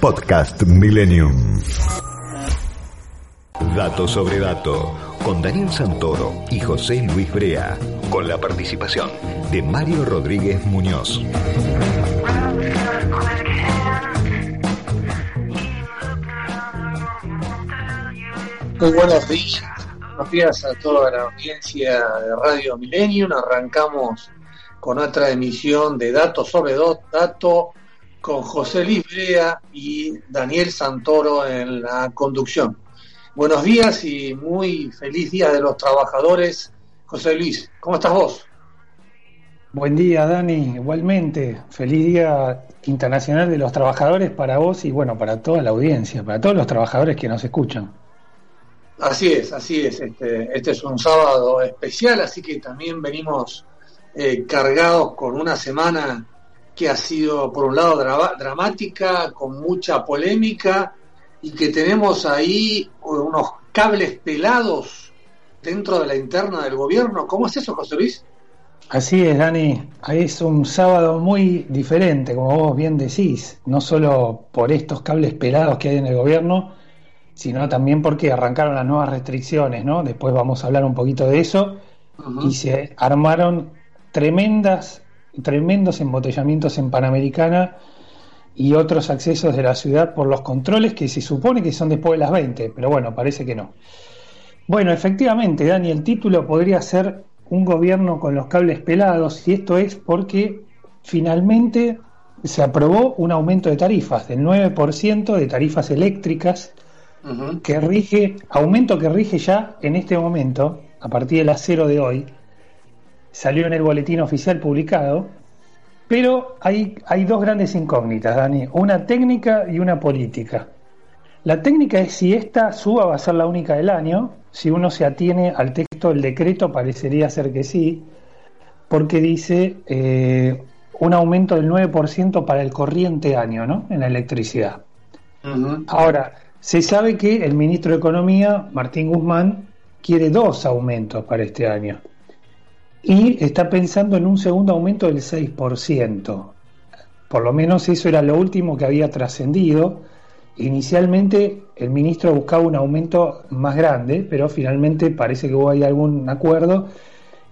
Podcast Millennium. Dato sobre dato, con Daniel Santoro y José Luis Brea, con la participación de Mario Rodríguez Muñoz. Muy buenos días, buenos días a toda la audiencia de Radio Millennium. Arrancamos con otra emisión de Datos sobre Dato con José Luis Brea y Daniel Santoro en la conducción. Buenos días y muy feliz día de los trabajadores. José Luis, ¿cómo estás vos? Buen día, Dani. Igualmente, feliz Día Internacional de los Trabajadores para vos y bueno, para toda la audiencia, para todos los trabajadores que nos escuchan. Así es, así es. Este, este es un sábado especial, así que también venimos eh, cargados con una semana que ha sido, por un lado, dramática, con mucha polémica, y que tenemos ahí unos cables pelados dentro de la interna del gobierno. ¿Cómo es eso, José Luis? Así es, Dani. Es un sábado muy diferente, como vos bien decís, no solo por estos cables pelados que hay en el gobierno, sino también porque arrancaron las nuevas restricciones, ¿no? Después vamos a hablar un poquito de eso. Y se armaron tremendas tremendos embotellamientos en Panamericana y otros accesos de la ciudad por los controles que se supone que son después de las 20, pero bueno, parece que no. Bueno, efectivamente, Dani, el título podría ser un gobierno con los cables pelados y esto es porque finalmente se aprobó un aumento de tarifas del 9% de tarifas eléctricas que rige, aumento que rige ya en este momento, a partir de las 0 de hoy, salió en el boletín oficial publicado, pero hay, hay dos grandes incógnitas, Dani, una técnica y una política. La técnica es si esta suba va a ser la única del año, si uno se atiene al texto del decreto parecería ser que sí, porque dice eh, un aumento del 9% para el corriente año ¿no? en la electricidad. Ahora, se sabe que el ministro de Economía, Martín Guzmán, quiere dos aumentos para este año y está pensando en un segundo aumento del 6%. Por lo menos eso era lo último que había trascendido. Inicialmente el ministro buscaba un aumento más grande, pero finalmente parece que hubo algún acuerdo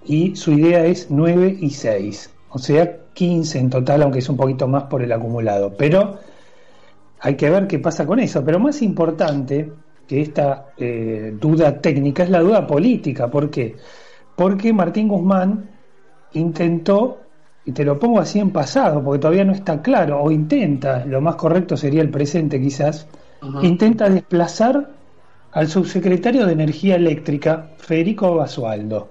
y su idea es 9 y 6, o sea 15 en total, aunque es un poquito más por el acumulado. Pero hay que ver qué pasa con eso. Pero más importante que esta eh, duda técnica es la duda política. ¿Por qué? Porque Martín Guzmán intentó, y te lo pongo así en pasado, porque todavía no está claro, o intenta, lo más correcto sería el presente quizás, intenta desplazar al subsecretario de Energía Eléctrica, Federico Basualdo,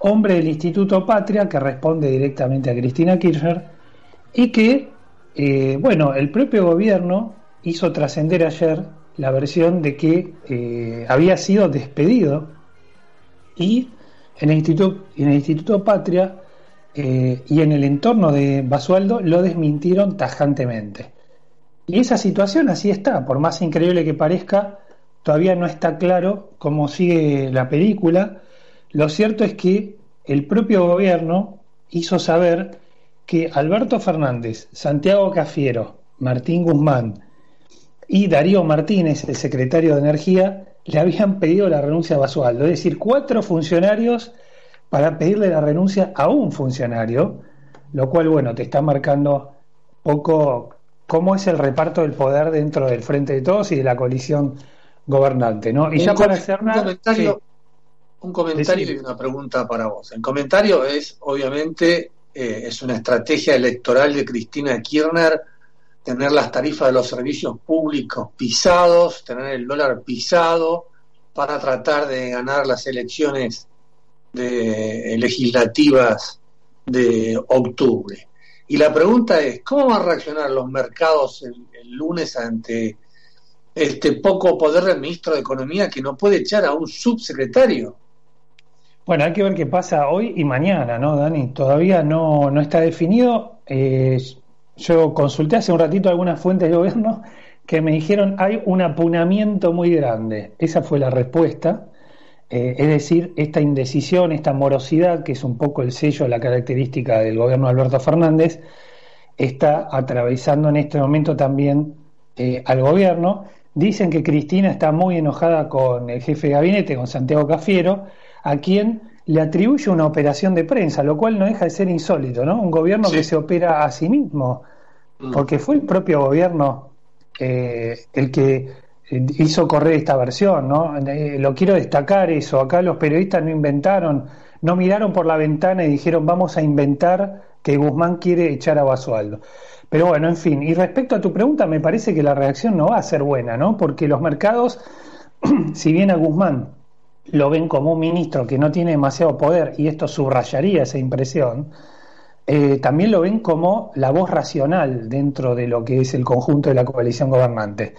hombre del Instituto Patria, que responde directamente a Cristina Kirchner, y que, eh, bueno, el propio gobierno hizo trascender ayer la versión de que eh, había sido despedido y en el Instituto, en el Instituto Patria eh, y en el entorno de Basualdo lo desmintieron tajantemente. Y esa situación así está, por más increíble que parezca, todavía no está claro cómo sigue la película. Lo cierto es que el propio gobierno hizo saber que Alberto Fernández, Santiago Cafiero, Martín Guzmán y Darío Martínez, el secretario de Energía, le habían pedido la renuncia a Basualdo, es decir, cuatro funcionarios para pedirle la renuncia a un funcionario, lo cual, bueno, te está marcando poco cómo es el reparto del poder dentro del Frente de Todos y de la coalición gobernante, ¿no? Y ya para cerrar... Un comentario, un comentario y una pregunta para vos. El comentario es, obviamente, eh, es una estrategia electoral de Cristina Kirchner tener las tarifas de los servicios públicos pisados, tener el dólar pisado para tratar de ganar las elecciones de, legislativas de octubre. Y la pregunta es, ¿cómo van a reaccionar los mercados el, lunes ante este poco poder del ministro de Economía que no puede echar a un subsecretario? Bueno, hay que ver qué pasa hoy y mañana, ¿no, Dani? Todavía no, no está definido. Eh, yo consulté hace un ratito algunas fuentes de gobierno que me dijeron hay un apunamiento muy grande. Esa fue la respuesta. Eh, es decir, esta indecisión, esta morosidad, que es un poco el sello, la característica del gobierno de Alberto Fernández, está atravesando en este momento también eh, al gobierno. Dicen que Cristina está muy enojada con el jefe de gabinete, con Santiago Cafiero, a quien le atribuye una operación de prensa, lo cual no deja de ser insólito, ¿no? Un gobierno que se opera a sí mismo, mm. porque fue el propio gobierno eh, el que hizo correr esta versión, ¿no? Eh, lo quiero destacar eso, acá los periodistas no inventaron, no miraron por la ventana y dijeron vamos a inventar que Guzmán quiere echar a Basualdo. Pero bueno, en fin, y respecto a tu pregunta, me parece que la reacción no va a ser buena, ¿no? Porque los mercados, si bien a Guzmán lo ven como un ministro que no tiene demasiado poder, y esto subrayaría esa impresión, eh, también lo ven como la voz racional dentro de lo que es el conjunto de la coalición gobernante.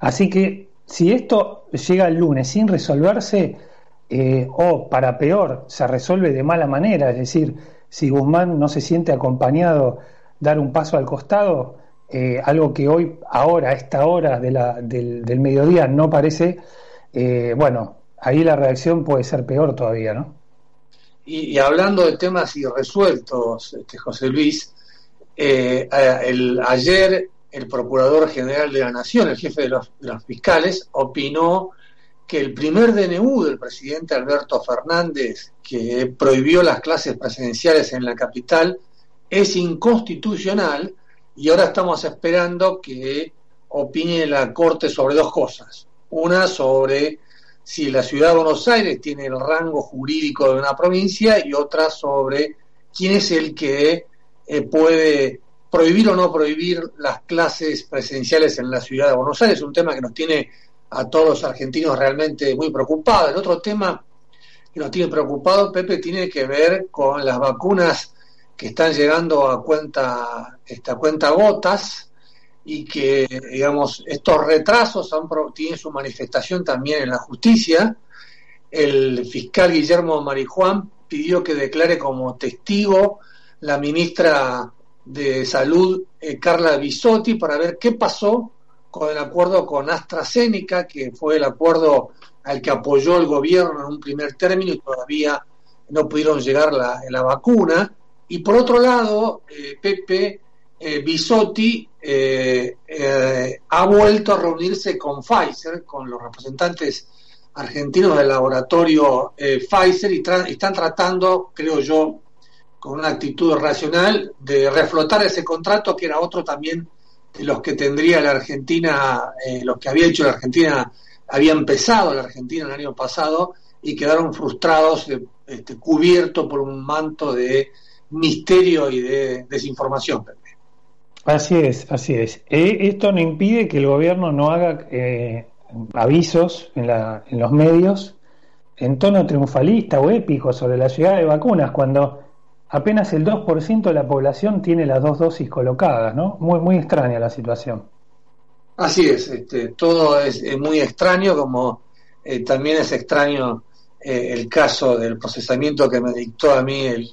Así que si esto llega el lunes sin resolverse, eh, o para peor, se resuelve de mala manera, es decir, si Guzmán no se siente acompañado, dar un paso al costado, eh, algo que hoy, ahora, a esta hora de la, del, mediodía no parece, bueno, ahí la reacción puede ser peor todavía, ¿no? Y, hablando de temas irresueltos, este, José Luis, el, ayer el Procurador General de la Nación, el jefe de los, fiscales, opinó que el primer DNU del presidente Alberto Fernández, que prohibió las clases presidenciales en la capital, es inconstitucional y ahora estamos esperando que opine la Corte sobre dos cosas. Una sobre si la ciudad de Buenos Aires tiene el rango jurídico de una provincia y otra sobre quién es el que eh, puede prohibir o no prohibir las clases presenciales en la ciudad de Buenos Aires, un tema que nos tiene a todos los argentinos realmente muy preocupados. El otro tema que nos tiene preocupados, Pepe, tiene que ver con las vacunas que están llegando a cuenta, esta cuenta gotas y que, digamos, estos retrasos tienen su manifestación también en la justicia. El fiscal Guillermo Marijuán pidió que declare como testigo la ministra de Salud, eh, Carla Bisotti, para ver qué pasó con el acuerdo con AstraZeneca, que fue el acuerdo al que apoyó el gobierno en un primer término y todavía no pudieron llegar la, la vacuna. Y por otro lado, eh, Pepe eh, Bisotti ha vuelto a reunirse con Pfizer, con los representantes argentinos del laboratorio Pfizer, y están tratando, creo yo, con una actitud racional de reflotar ese contrato que era otro también de los que tendría la Argentina, eh, los que había hecho la Argentina, había empezado la Argentina el año pasado y quedaron frustrados, eh, este, cubiertos por un manto de misterio y de desinformación. Así es, así es. Eh, esto no impide que el gobierno no haga avisos en, la, en los medios en tono triunfalista o épico sobre la llegada de vacunas, cuando apenas el 2% de la población tiene las dos dosis colocadas, ¿no? Muy, muy extraña la situación. Así es, este, todo es, muy extraño, como eh, también es extraño eh, el caso del procesamiento que me dictó a mí el,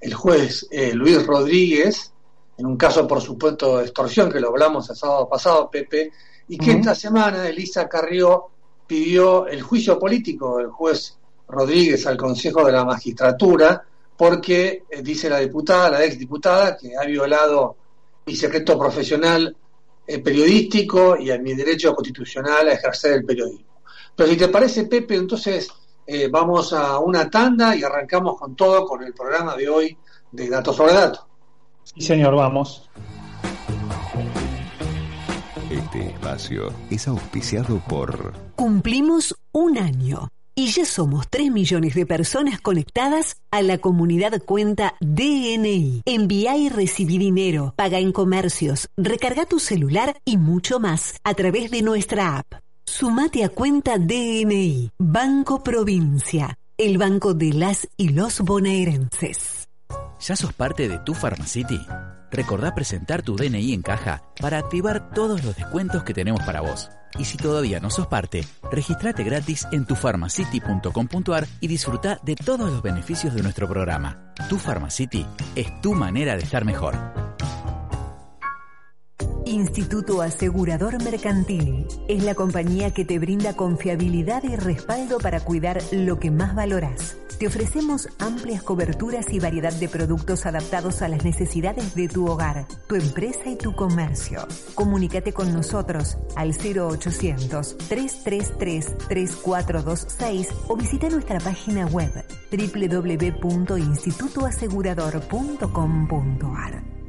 el juez eh, Luis Rodríguez, en un caso, por supuesto, de extorsión, que lo hablamos el sábado pasado, Pepe, y que esta semana Elisa Carrió pidió el juicio político del juez Rodríguez al Consejo de la Magistratura, porque eh, dice la diputada, la ex diputada, que ha violado mi secreto profesional eh, periodístico y a mi derecho constitucional a ejercer el periodismo. Pero si te parece, Pepe, entonces eh, vamos a una tanda y arrancamos con todo, con el programa de hoy de Datos sobre Datos. Sí, señor, vamos. Este espacio es auspiciado por... Cumplimos un año y ya somos 3 millones de personas conectadas a la comunidad cuenta DNI. Envía y recibí dinero, paga en comercios, recarga tu celular y mucho más a través de nuestra app. Sumate a cuenta DNI, Banco Provincia, el banco de las y los bonaerenses. ¿Ya sos parte de tu Pharmacity? Recordá presentar tu DNI en caja para activar todos los descuentos que tenemos para vos. Y si todavía no sos parte, registrate gratis en tufarmacity.com.ar y disfruta de todos los beneficios de nuestro programa. Tu Pharmacity es tu manera de estar mejor. Instituto Asegurador Mercantil es la compañía que te brinda confiabilidad y respaldo para cuidar lo que más valoras. Te ofrecemos amplias coberturas y variedad de productos adaptados a las necesidades de tu hogar, tu empresa y tu comercio. Comunícate con nosotros al 0800-333-3426 o visita nuestra página web www.institutoasegurador.com.ar.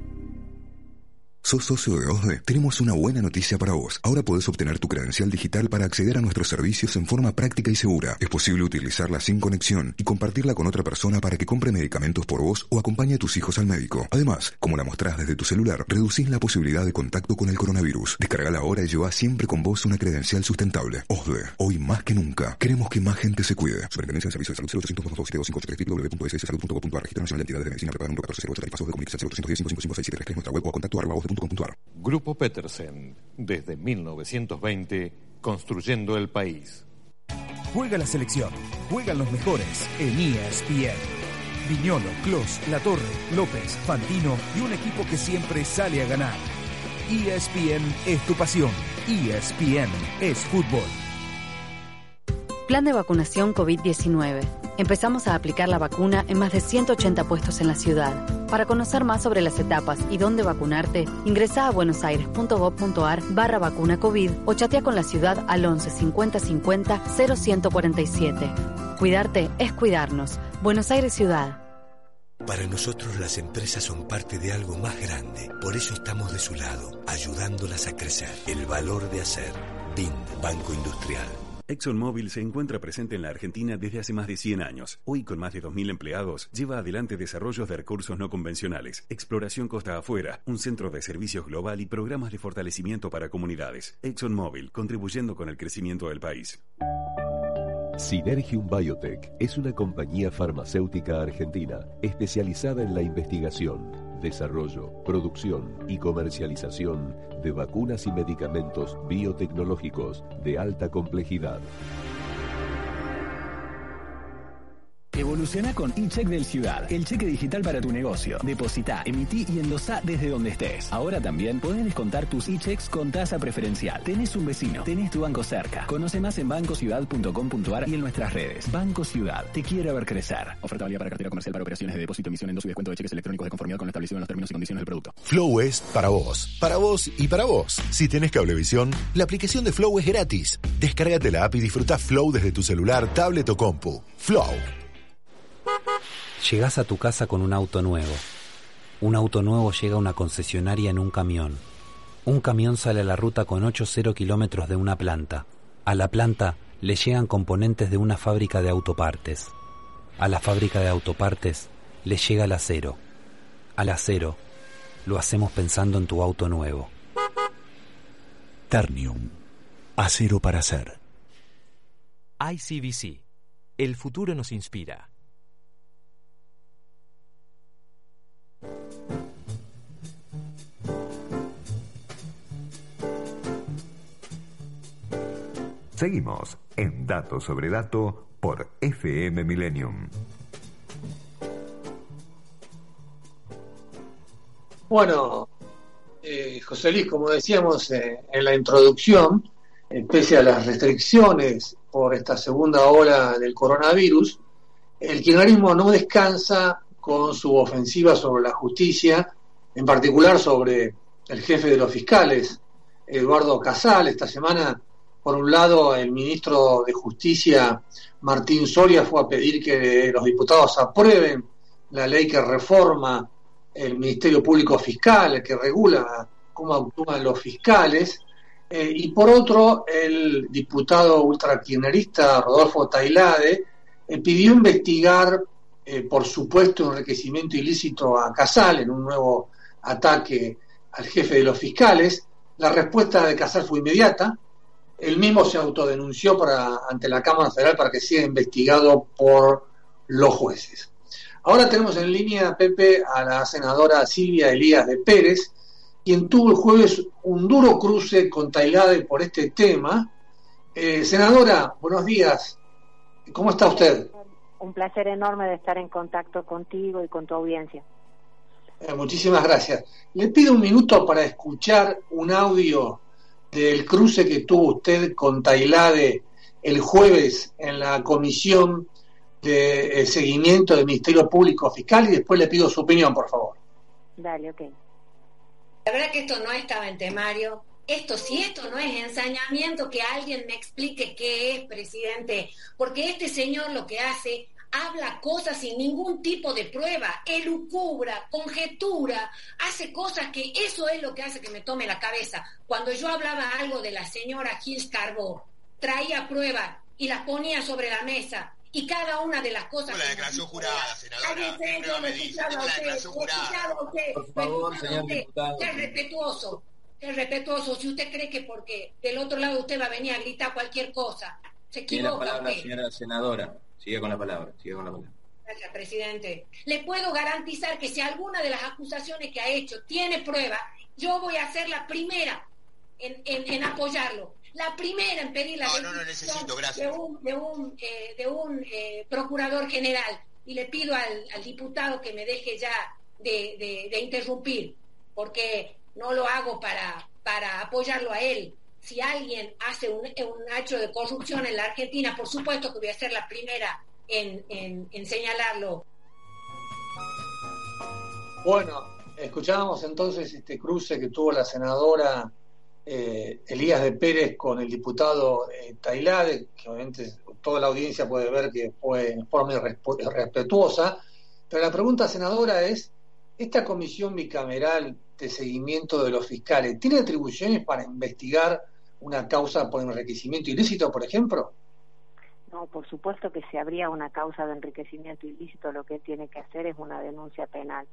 ¿Sos socio de OSDE? Tenemos una buena noticia para vos. Ahora podés obtener tu credencial digital para acceder a nuestros servicios en forma práctica y segura. Es posible utilizarla sin conexión y compartirla con otra persona para que compre medicamentos por vos o acompañe a tus hijos al médico. Además, como la mostrás desde tu celular, reducís la posibilidad de contacto con el coronavirus. Descargala ahora y lleva siempre con vos una credencial sustentable. OSDE, hoy más que nunca, queremos que más gente se cuide. Superintendencia de Servicios de Salud 0800 www.sssalud.gov.ar Registro Nacional de Entidades de Medicina Prepaga número 1408 Tarifasos de comunicación 0810 555 nuestra web o a contacto arroba Grupo Petersen, desde 1920, construyendo el país. Juega la selección, juegan los mejores en ESPN. Viñolo, Clos, La Torre, López, Fantino y un equipo que siempre sale a ganar. ESPN es tu pasión. ESPN es fútbol. Plan de vacunación COVID-19. Empezamos a aplicar la vacuna en más de 180 puestos en la ciudad. Para conocer más sobre las etapas y dónde vacunarte, ingresa a buenosaires.gov.ar barra vacuna COVID o chatea con la ciudad al 11 50 50 0147. Cuidarte es cuidarnos. Buenos Aires Ciudad. Para nosotros las empresas son parte de algo más grande. Por eso estamos de su lado, ayudándolas a crecer. El valor de hacer. BIND, Banco Industrial. ExxonMobil se encuentra presente en la Argentina desde hace más de 100 años. Hoy, con más de 2.000 empleados, lleva adelante desarrollos de recursos no convencionales, exploración costa afuera, un centro de servicios global y programas de fortalecimiento para comunidades. ExxonMobil, contribuyendo con el crecimiento del país. Synergium Biotech es una compañía farmacéutica argentina especializada en la investigación, desarrollo, producción y comercialización de vacunas y medicamentos biotecnológicos de alta complejidad. Evoluciona con eCheck del Ciudad, el cheque digital para tu negocio. Deposita, emití y endosá desde donde estés. Ahora también podés descontar tus e-checks con tasa preferencial. Tenés un vecino, tenés tu banco cerca. Conoce más en bancociudad.com.ar y en nuestras redes. Banco Ciudad, te quiere ver crecer. Oferta válida para cartera comercial para operaciones de depósito, emisión, endoso y descuento de cheques electrónicos de conformidad con lo establecido en los términos y condiciones del producto. Flow es para vos, para vos y para vos. Si tenés cablevisión, la aplicación de Flow es gratis. Descárgate la app y disfruta Flow desde tu celular, tablet o compu. Flow. Llegás a tu casa con un auto nuevo. Un auto nuevo llega a una concesionaria en un camión. Un camión sale a la ruta con 8-0 kilómetros de una planta. A la planta le llegan componentes de una fábrica de autopartes. A la fábrica de autopartes le llega el acero. Al acero lo hacemos pensando en tu auto nuevo. Ternium. Acero para hacer. ICBC. El futuro nos inspira. Seguimos en Dato sobre Dato por FM Millennium. Bueno, eh, José Luis, como decíamos eh, en la introducción, pese a las restricciones por esta segunda ola del coronavirus, el kirchnerismo no descansa con su ofensiva sobre la justicia, en particular sobre el jefe de los fiscales, Eduardo Casal. Esta semana, por un lado, el ministro de Justicia, Martín Soria, fue a pedir que los diputados aprueben la ley que reforma el Ministerio Público Fiscal, que regula cómo actúan los fiscales. Eh, y por otro, el diputado ultrakirchnerista Rodolfo Tailade eh, pidió investigar eh, por supuesto, enriquecimiento ilícito a Casal en un nuevo ataque al jefe de los fiscales. La respuesta de Casal fue inmediata. Él mismo se autodenunció para, ante la Cámara Federal para que sea investigado por los jueces. Ahora tenemos en línea, Pepe, a la senadora Silvia Elías de Pérez, quien tuvo el jueves un duro cruce con Tailade por este tema. Eh, senadora, buenos días. ¿Cómo está usted? Un placer enorme de estar en contacto contigo y con tu audiencia. Eh, muchísimas gracias. Le pido un minuto para escuchar un audio del cruce que tuvo usted con Tailade el jueves en la comisión de eh, seguimiento del Ministerio Público Fiscal y después le pido su opinión, por favor. Dale, ok. La verdad que esto no estaba en temario. Esto, si esto no es ensañamiento, que alguien me explique qué es, presidente. Porque este señor lo que hace, habla cosas sin ningún tipo de prueba, elucubra, conjetura, hace cosas que eso es lo que hace que me tome la cabeza. Cuando yo hablaba algo de la señora Gil Carbó, traía pruebas y las ponía sobre la mesa y cada una de las cosas. la declaración jurada, senadora. Por favor, señor diputado. Es respetuoso, es respetuoso. Si usted cree que porque del otro lado usted va a venir a gritar cualquier cosa, se equivoca. Tiene la palabra, señora senadora. Sigue con la palabra, sigue con la palabra. Gracias, presidente. Le puedo garantizar que si alguna de las acusaciones que ha hecho tiene prueba, yo voy a ser la primera en, en, en apoyarlo la primera en pedir la no, de un, de un, eh, de un eh, procurador general y le pido al, al, diputado que me deje ya de, de, interrumpir, porque no lo hago para, para apoyarlo a él. Si alguien hace un, un hecho de corrupción en la Argentina, por supuesto que voy a ser la primera en señalarlo. Bueno, escuchábamos entonces este cruce que tuvo la senadora eh, Elías de Pérez con el diputado eh, Tailade, que obviamente toda la audiencia puede ver que fue en forma respetuosa, pero la pregunta, senadora, es, ¿esta comisión bicameral de seguimiento de los fiscales tiene atribuciones para investigar una causa por enriquecimiento ilícito, por ejemplo? No, por supuesto que si habría una causa de enriquecimiento ilícito, lo que tiene que hacer es una denuncia penal.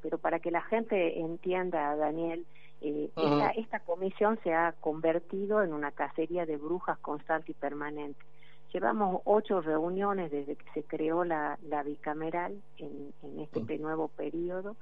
Pero para que la gente entienda, Daniel, eh, esta, esta comisión se ha convertido en una cacería de brujas constante y permanente. Llevamos ocho reuniones desde que se creó la, la bicameral en, en este nuevo periodo,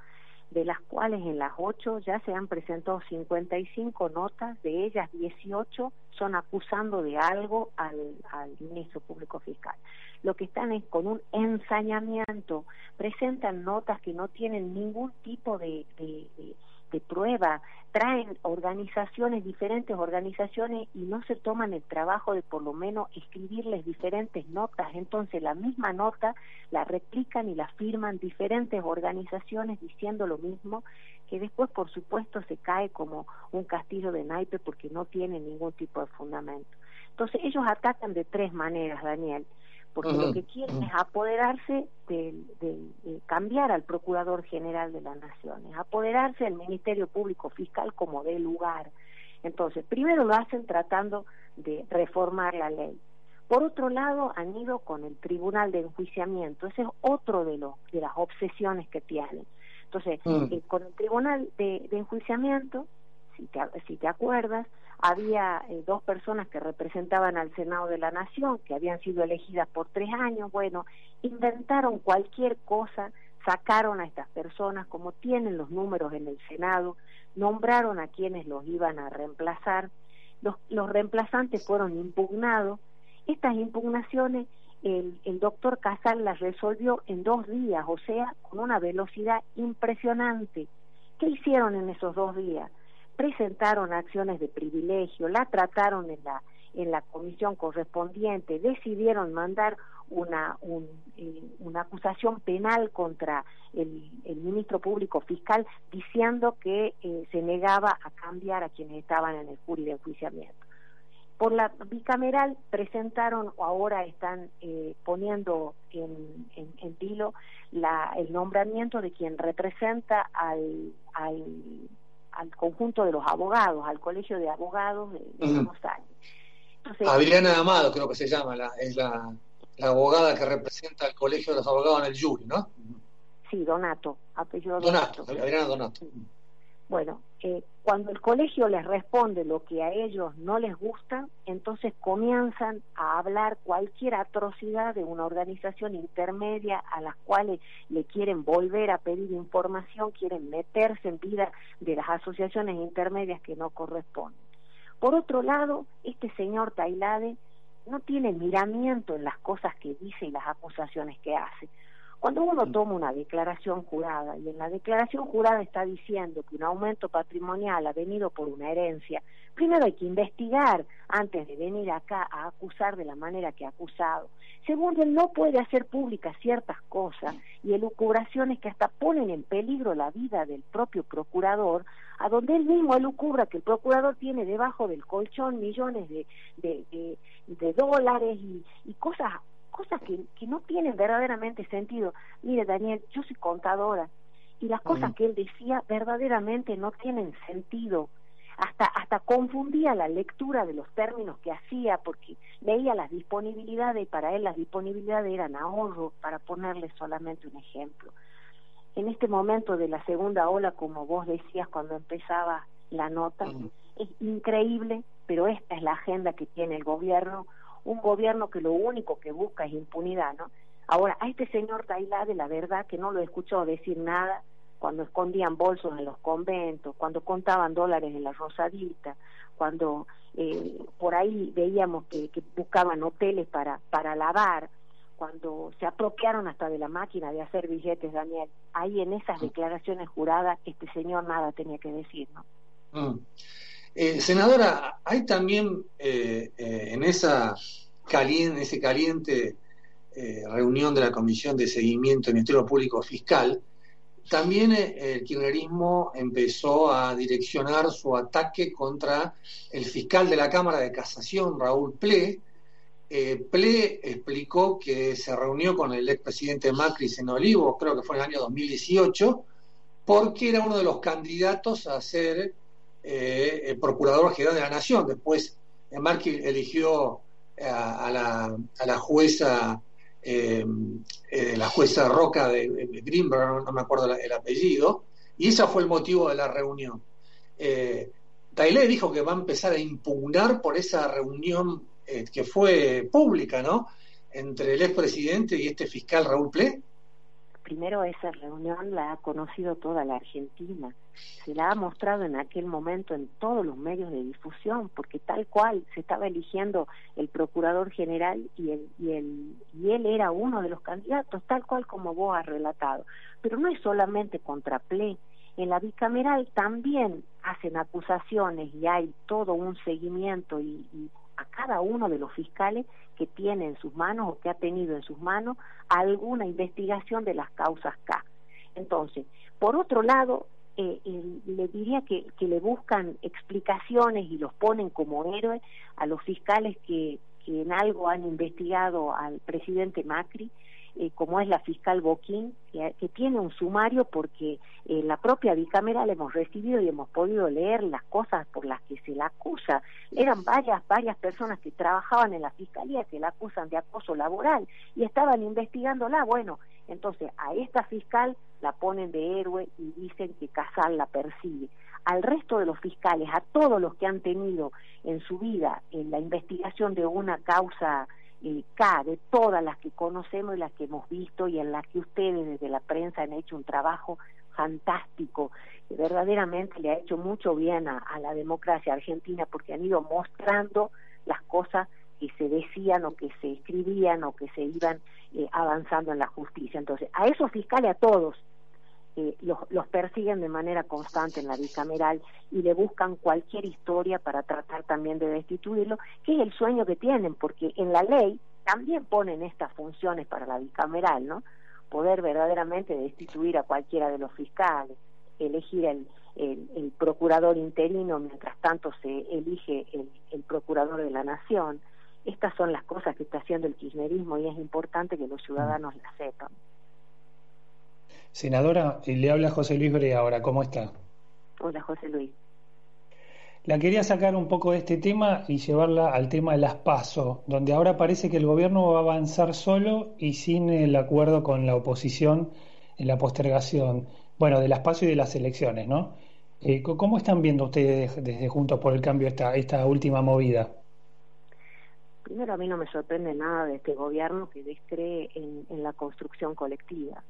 de las cuales en las ocho ya se han presentado 55 notas, de ellas 18 son acusando de algo al, al ministro público fiscal. Lo que están es con un ensañamiento, presentan notas que no tienen ningún tipo de, de, de de prueba, traen organizaciones, diferentes organizaciones y no se toman el trabajo de por lo menos escribirles diferentes notas. Entonces la misma nota la replican y la firman diferentes organizaciones diciendo lo mismo, que después por supuesto se cae como un castillo de naipe porque no tiene ningún tipo de fundamento. Entonces ellos atacan de tres maneras, Daniel porque lo que quieren es apoderarse de, cambiar al Procurador General de la Nación, es apoderarse del Ministerio Público Fiscal como de lugar. Entonces, primero lo hacen tratando de reformar la ley. Por otro lado, han ido con el Tribunal de Enjuiciamiento, ese es otro de, los, de las obsesiones que tienen. Entonces, mm. eh, con el Tribunal de, Enjuiciamiento, si te, si te acuerdas, había eh, dos personas que representaban al Senado de la Nación, que habían sido elegidas por tres años, bueno, inventaron cualquier cosa, sacaron a estas personas, como tienen los números en el Senado, nombraron a quienes los iban a reemplazar, los, los reemplazantes fueron impugnados, estas impugnaciones el, el doctor Casal las resolvió en dos días, o sea, con una velocidad impresionante. ¿Qué hicieron en esos dos días? Presentaron acciones de privilegio, la trataron en la en la comisión correspondiente, decidieron mandar una, eh, una acusación penal contra el, el, ministro público fiscal diciendo que eh, se negaba a cambiar a quienes estaban en el jury de enjuiciamiento. Por la bicameral presentaron o ahora están eh, poniendo en, en, en la, el nombramiento de quien representa al al conjunto de los abogados, al colegio de abogados de, Buenos Aires. Adriana Amado creo que se llama, la, es la, la, abogada que representa al colegio de los abogados en el jury, ¿no? Sí, Donato, apellido Donato. Donato, Adriana Donato. Bueno, eh, cuando el colegio les responde lo que a ellos no les gusta, entonces comienzan a hablar cualquier atrocidad de una organización intermedia a las cuales le quieren volver a pedir información, quieren meterse en vida de las asociaciones intermedias que no corresponden. Por otro lado, este señor Tailade no tiene miramiento en las cosas que dice y las acusaciones que hace. Cuando uno toma una declaración jurada y en la declaración jurada está diciendo que un aumento patrimonial ha venido por una herencia, primero hay que investigar antes de venir acá a acusar de la manera que ha acusado. Segundo, él no puede hacer públicas ciertas cosas y elucubraciones que hasta ponen en peligro la vida del propio procurador, a donde él mismo elucubra que el procurador tiene debajo del colchón millones de, de, dólares y, y cosas cosas que, que no tienen verdaderamente sentido. Mire, Daniel, yo soy contadora y las cosas que él decía verdaderamente no tienen sentido. Hasta, hasta confundía la lectura de los términos que hacía porque leía las disponibilidades y para él las disponibilidades eran ahorro, para ponerle solamente un ejemplo. En este momento de la segunda ola, como vos decías cuando empezaba la nota, es increíble, pero esta es la agenda que tiene el gobierno, un gobierno que lo único que busca es impunidad, ¿no? Ahora, a este señor Tailade, la verdad que no lo he escuchado decir nada cuando escondían bolsos en los conventos, cuando contaban dólares en la Rosadita, cuando eh, por ahí veíamos que, buscaban hoteles para, para lavar, cuando se apropiaron hasta de la máquina de hacer billetes, Daniel. Ahí en esas declaraciones juradas, este señor nada tenía que decir, ¿no? Mm. Eh, senadora, hay también eh, eh, en esa caliente, reunión de la Comisión de Seguimiento del Ministerio Público Fiscal, también el kirchnerismo empezó a direccionar su ataque contra el fiscal de la Cámara de Casación, Raúl Ple. Ple explicó que se reunió con el expresidente Macri en Olivo, creo que fue en el año 2018, porque era uno de los candidatos a ser eh, el Procurador General de la Nación. Después eh, Marqui eligió eh, a, la, a la jueza la jueza Roca de, Greenberg, no, me acuerdo el apellido, y ese fue el motivo de la reunión. Eh, dijo que va a empezar a impugnar por esa reunión que fue pública, ¿no? Entre el expresidente y este fiscal Raúl Ple primero esa reunión la ha conocido toda la Argentina, se la ha mostrado en aquel momento en todos los medios de difusión, porque tal cual se estaba eligiendo el procurador general y, el, y, el, y él era uno de los candidatos, tal cual como vos has relatado. Pero no es solamente contra PLE, en la bicameral también hacen acusaciones y hay todo un seguimiento y, y a cada uno de los fiscales que tiene en sus manos o que ha tenido en sus manos alguna investigación de las causas K. Entonces, por otro lado, eh, le diría que, que le buscan explicaciones y los ponen como héroes a los fiscales que, que en algo han investigado al presidente Macri eh, como es la fiscal Boquín, que, tiene un sumario porque eh, la propia bicameral hemos recibido y hemos podido leer las cosas por las que se la acusa. Eran varias, varias personas que trabajaban en la fiscalía que la acusan de acoso laboral y estaban investigándola. Bueno, entonces a esta fiscal la ponen de héroe y dicen que Casal la persigue al resto de los fiscales, a todos los que han tenido en su vida en la investigación de una causa K, de todas las que conocemos y las que hemos visto y en las que ustedes desde la prensa han hecho un trabajo fantástico, que verdaderamente le ha hecho mucho bien a, la democracia argentina porque han ido mostrando las cosas que se decían o que se escribían o que se iban eh, avanzando en la justicia. Entonces, a esos fiscales, a todos, eh, los, los, persiguen de manera constante en la bicameral y le buscan cualquier historia para tratar también de destituirlo, que es el sueño que tienen, porque en la ley también ponen estas funciones para la bicameral, ¿no? Poder verdaderamente destituir a cualquiera de los fiscales, elegir el, el, procurador interino mientras tanto se elige el, el procurador de la nación. Estas son las cosas que está haciendo el kirchnerismo y es importante que los ciudadanos las sepan. Senadora, le habla José Luis Brea ahora, ¿cómo está? Hola José Luis. La quería sacar un poco de este tema y llevarla al tema de las PASO, donde ahora parece que el gobierno va a avanzar solo y sin el acuerdo con la oposición en la postergación, bueno, de las PASO y de las elecciones, ¿no? Eh, ¿Cómo están viendo ustedes desde Juntos por el Cambio esta, esta última movida? Primero, a mí no me sorprende nada de este gobierno que descree en, en la construcción colectiva,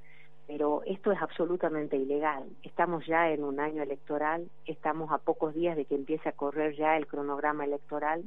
pero esto es absolutamente ilegal. Estamos ya en un año electoral, estamos a pocos días de que empiece a correr ya el cronograma electoral.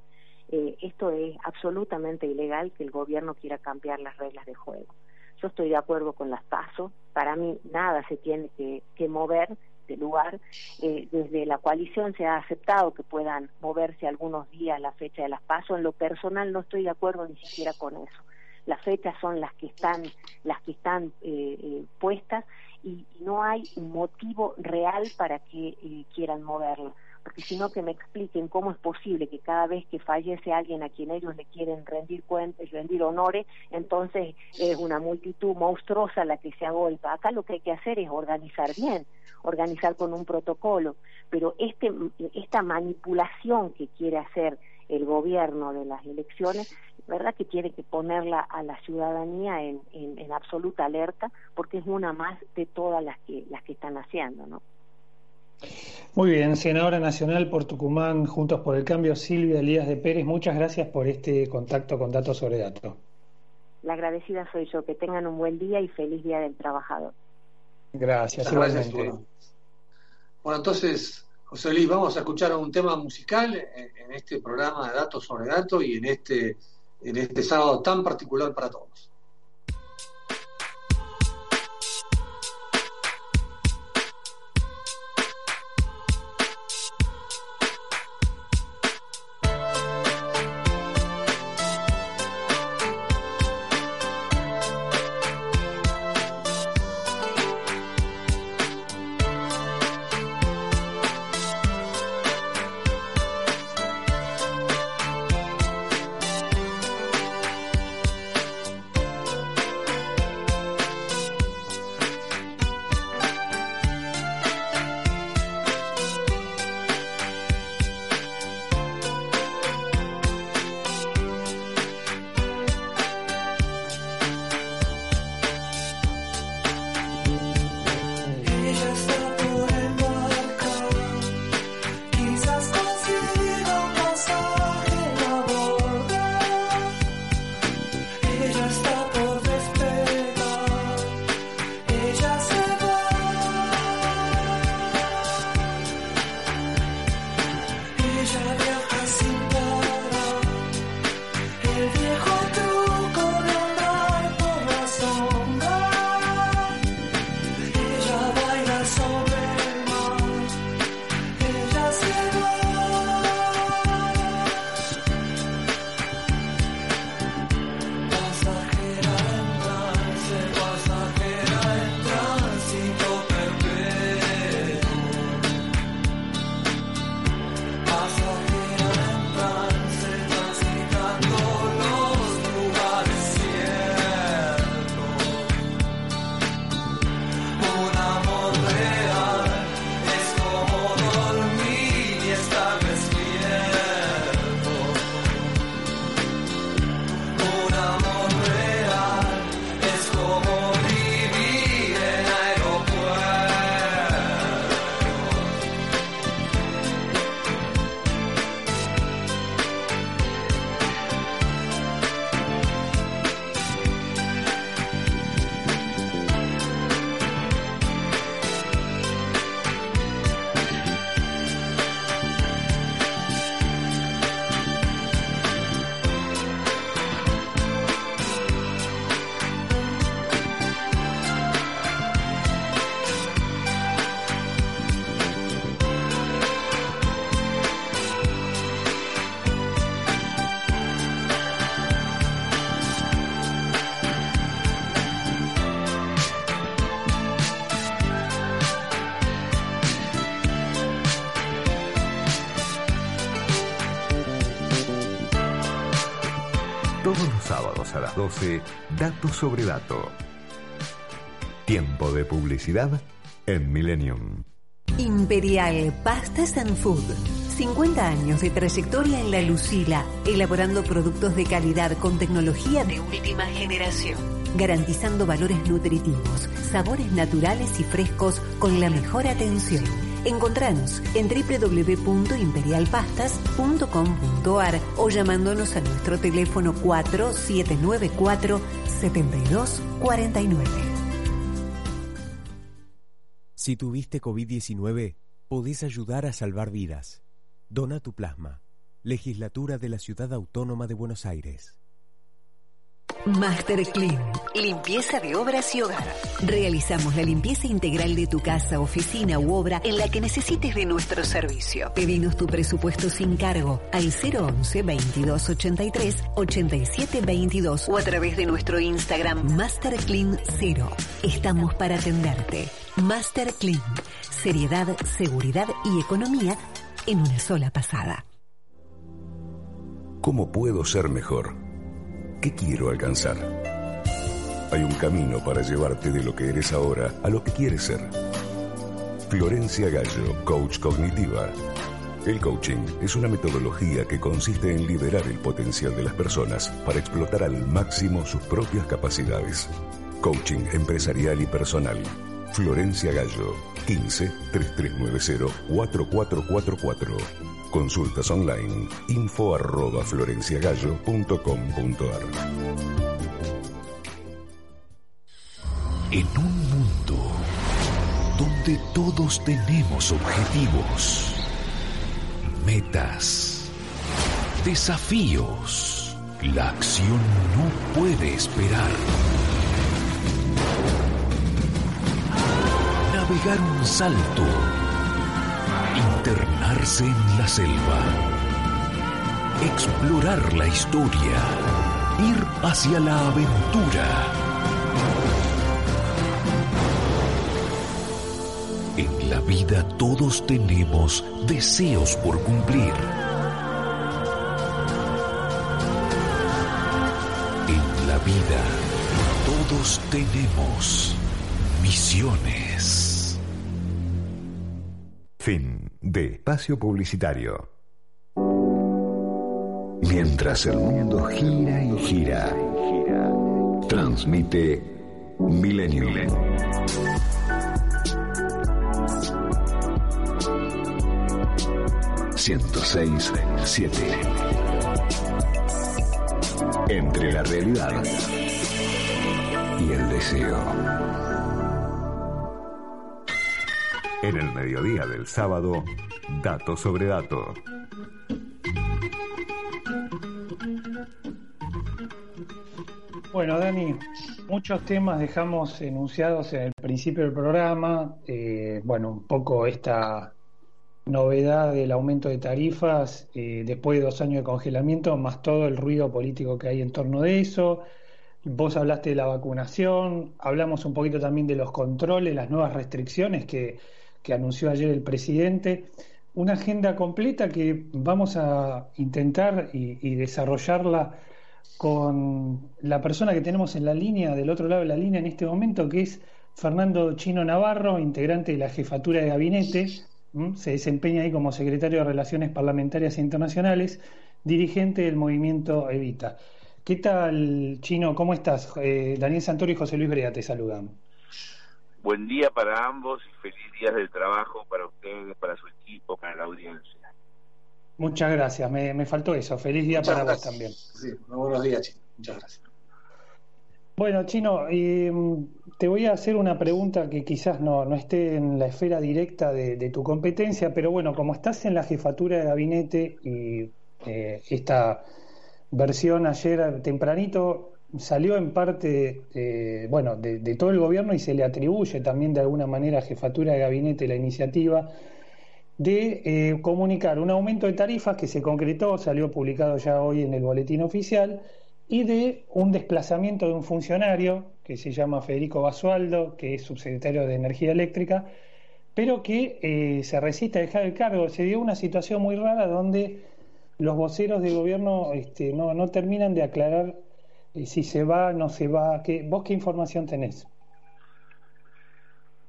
Eh, esto es absolutamente ilegal que el gobierno quiera cambiar las reglas de juego. Yo estoy de acuerdo con las pasos, para mí nada se tiene que, que mover de lugar. Eh, desde la coalición se ha aceptado que puedan moverse algunos días la fecha de las pasos. En lo personal no estoy de acuerdo ni siquiera con eso. Las fechas son las que están, las que están eh, eh, puestas y, no hay un motivo real para que eh, quieran moverlo porque si no que me expliquen cómo es posible que cada vez que fallece alguien a quien ellos le quieren rendir cuentas, rendir honores, entonces es una multitud monstruosa la que se agolpa. Acá lo que hay que hacer es organizar bien, organizar con un protocolo, pero este, esta manipulación que quiere hacer el gobierno de las elecciones, verdad que tiene que ponerla a la ciudadanía en, en, en absoluta alerta, porque es una más de todas las que, las que están haciendo, ¿no? Muy bien, senadora nacional por Tucumán, Juntos por el Cambio, Silvia Elías de Pérez, muchas gracias por este contacto con Datos sobre Datos. La agradecida soy yo, que tengan un buen día y feliz Día del Trabajador. Gracias, gracias igualmente. Bueno, entonces, José Luis, vamos a escuchar un tema musical en, en este programa de Datos sobre Datos y en este, en este sábado tan particular para todos. Todos a las 12, Dato sobre Dato. Tiempo de publicidad en Millennium. Imperial Pastas and Food. 50 años de trayectoria en la Lucila, elaborando productos de calidad con tecnología de última generación, garantizando valores nutritivos, sabores naturales y frescos con la mejor atención. Encontranos en www.imperialpastas.com.ar o llamándonos a nuestro teléfono 4794 7249. Si tuviste COVID-19, podés ayudar a salvar vidas. Dona tu plasma. Legislatura de la Ciudad Autónoma de Buenos Aires. Master Clean, limpieza de obras y hogar. Realizamos la limpieza integral de tu casa, oficina u obra en la que necesites de nuestro servicio. Pedinos tu presupuesto sin cargo al 011 2283 8722 o a través de nuestro Instagram Master Clean 0. Estamos para atenderte. Master Clean, seriedad, seguridad y economía en una sola pasada. ¿Cómo puedo ser mejor? ¿Qué quiero alcanzar? Hay un camino para llevarte de lo que eres ahora a lo que quieres ser. Florencia Gallo, coach cognitiva. El coaching es una metodología que consiste en liberar el potencial de las personas para explotar al máximo sus propias capacidades. Coaching empresarial y personal. Florencia Gallo, 15 3390 4444. Consultas online info arroba florenciagallo.com.ar En un mundo donde todos tenemos objetivos, metas, desafíos, la acción no puede esperar. Navegar un salto internarse en la selva, explorar la historia, ir hacia la aventura. En la vida todos tenemos deseos por cumplir. En la vida todos tenemos misiones. Fin de espacio publicitario. Mientras el mundo gira y gira, transmite Milenio. 106 7 Entre la realidad y el deseo. En el mediodía del sábado, dato sobre dato. Bueno, Dani, muchos temas dejamos enunciados en el principio del programa. Eh, bueno, un poco esta novedad del aumento de tarifas eh, después de dos años de congelamiento, más todo el ruido político que hay en torno de eso. Vos hablaste de la vacunación, hablamos un poquito también de los controles, las nuevas restricciones que, que anunció ayer el presidente. Una agenda completa que vamos a intentar y, desarrollarla con la persona que tenemos en la línea, del otro lado de la línea en este momento, que es Fernando Chino Navarro, integrante de la jefatura de gabinete, se desempeña ahí como secretario de Relaciones Parlamentarias e Internacionales, dirigente del movimiento Evita. ¿Qué tal, Chino? ¿Cómo estás? Eh, Daniel Santoro y José Luis Brea te saludan. Buen día para ambos y feliz día del trabajo para ustedes, para su equipo, para la audiencia. Muchas gracias, me, me faltó eso. Feliz día Muchas para gracias. vos también. Sí, buenos días, Chino. Muchas gracias. Bueno, Chino, eh, te voy a hacer una pregunta que quizás no, no esté en la esfera directa de, de tu competencia, pero bueno, como estás en la jefatura de gabinete y eh, esta versión ayer tempranito salió en parte, eh, bueno, de, de todo el gobierno y se le atribuye también de alguna manera a jefatura de gabinete la iniciativa de eh, comunicar un aumento de tarifas que se concretó, salió publicado ya hoy en el boletín oficial, y de un desplazamiento de un funcionario que se llama Federico Basualdo, que es subsecretario de Energía Eléctrica, pero que eh, se resiste a dejar el cargo. Se dio una situación muy rara donde los voceros del gobierno este, no, no terminan de aclarar eh, si se va, no se va. ¿Qué, ¿Vos qué información tenés?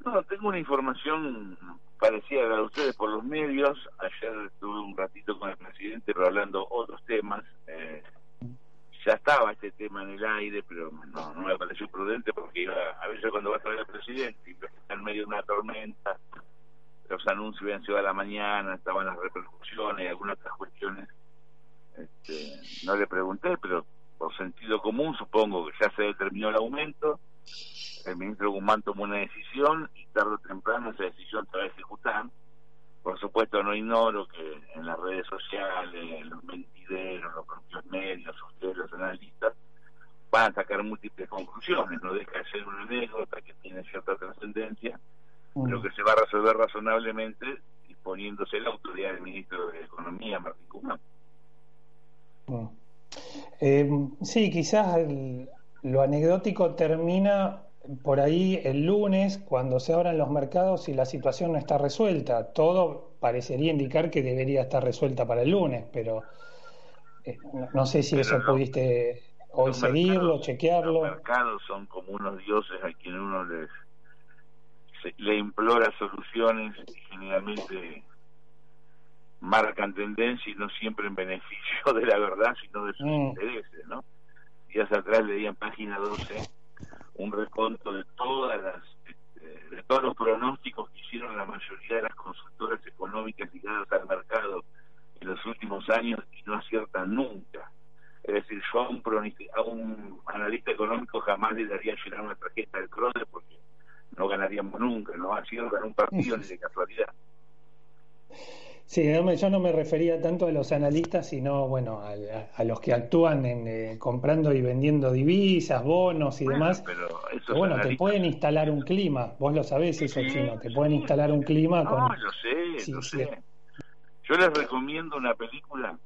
No, tengo una información parecida a la de ustedes por los medios. Ayer estuve un ratito con el presidente, pero hablando otros temas. Eh, ya estaba este tema en el aire, pero no, no me pareció prudente porque iba, a veces cuando vas a ver al presidente y está en medio de una tormenta, los anuncios anuncio de la mañana, estaban las repercusiones y algunas otras cuestiones. Este, no le pregunté, pero por sentido común supongo que ya se determinó el aumento. El ministro Guzmán tomó una decisión y tarde o temprano esa decisión se va a ejecutar. Por supuesto, no ignoro que en las redes sociales, los mentideros, los propios medios, ustedes los analistas, van a sacar múltiples conclusiones. No deja de ser una anécdota que tiene cierta trascendencia, pero que se va a resolver razonablemente disponiéndose la autoridad del ministro de Economía, Martín Guzmán. Eh, sí, quizás lo anecdótico termina por ahí el lunes, cuando se abran los mercados y la situación no está resuelta. Todo parecería indicar que debería estar resuelta para el lunes, pero eh, no, sé si eso pudiste hoy seguirlo, chequearlo. Los mercados son como unos dioses a quienes uno les le implora soluciones y generalmente marcan tendencia y no siempre en beneficio de la verdad, sino de sus mm. intereses, ¿no? Días atrás leía en página 12 un reconto de todas las este, de todos los pronósticos que hicieron la mayoría de las consultoras económicas ligadas al mercado en los últimos años y no aciertan nunca. Es decir, yo a un, a un analista económico jamás le daría llenar una tarjeta del CRODE porque no ganaríamos nunca, no aciertan un partido ni de casualidad. Sí, yo no me refería tanto a los analistas, sino bueno, a, los que actúan en eh, comprando y vendiendo divisas, bonos y demás. Pero bueno, te pueden instalar un clima, vos lo sabés eso, chino, te pueden instalar un clima. No, con... lo sé, lo sé. Yo les recomiendo una película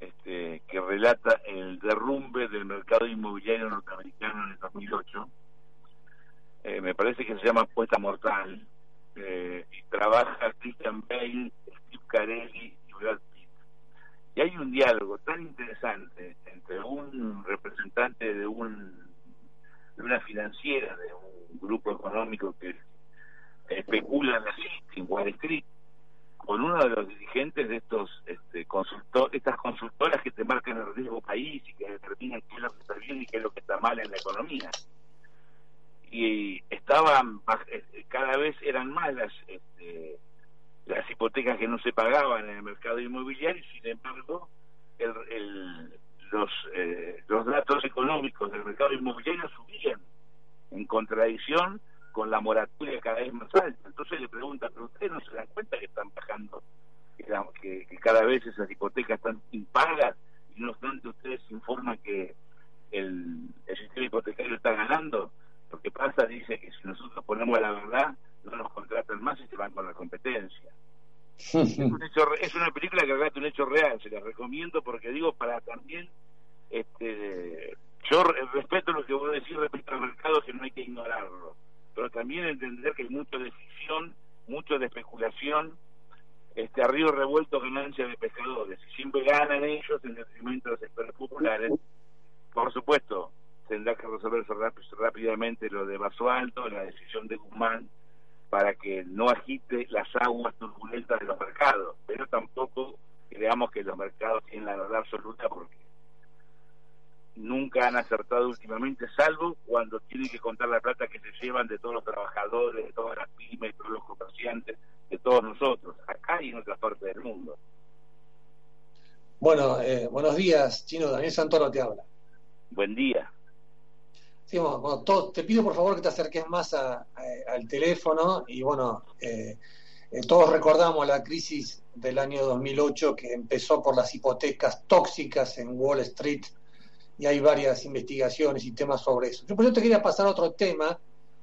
este, que relata el derrumbe del mercado inmobiliario norteamericano en el 2008. Eh, me parece que se llama Puesta Mortal. Eh, y trabaja Christian Bale Carelli y Brad Pitt. Y hay un diálogo tan interesante entre un representante de un de una financiera, de un grupo económico que especula en la en Wall Street, con uno de los dirigentes de estos este, consultor, estas consultoras que te marcan el riesgo país y que determinan qué es lo que está bien y qué es lo que está mal en la economía. Y estaban, eh, cada vez eran más las, este, las hipotecas que no se pagaban en el mercado inmobiliario sin embargo el, los, eh, los datos económicos del mercado inmobiliario subían en contradicción con la moratoria cada vez más alta. Entonces le preguntan, pero ustedes no se dan cuenta que están bajando, que, que, cada vez esas hipotecas están impagas y no obstante ustedes informan que el, el sistema hipotecario está ganando. Lo que pasa dice que si nosotros ponemos la verdad, no nos contratan más y se van con la competencia. es, una película que relata un hecho real, se la recomiendo porque digo para también, este, yo respeto lo que voy a decir respecto al mercado que no hay que ignorarlo, pero también entender que hay mucho de ficción, mucho de especulación, este arriba revuelto ganancia de pescadores, y siempre ganan ellos en detrimento de los sectores populares. Por supuesto, tendrá que resolverse rápidamente lo de Vaso Alto, la decisión de Guzmán, para que no agite las aguas turbulentas de los mercados, pero tampoco creamos que los mercados tienen la verdad absoluta porque nunca han acertado últimamente, salvo cuando tienen que contar la plata que se llevan de todos los trabajadores, de todas las pymes, de todos los comerciantes, de todos nosotros, acá y en otras partes del mundo. Bueno, eh, buenos días, Chino. Daniel Santoro te habla. Buen día. Sí, bueno, te pido por favor que te acerques más al teléfono y bueno, eh, eh, todos recordamos la crisis del año 2008 que empezó por las hipotecas tóxicas en Wall Street y hay varias investigaciones y temas sobre eso. Yo por eso te quería pasar a otro tema,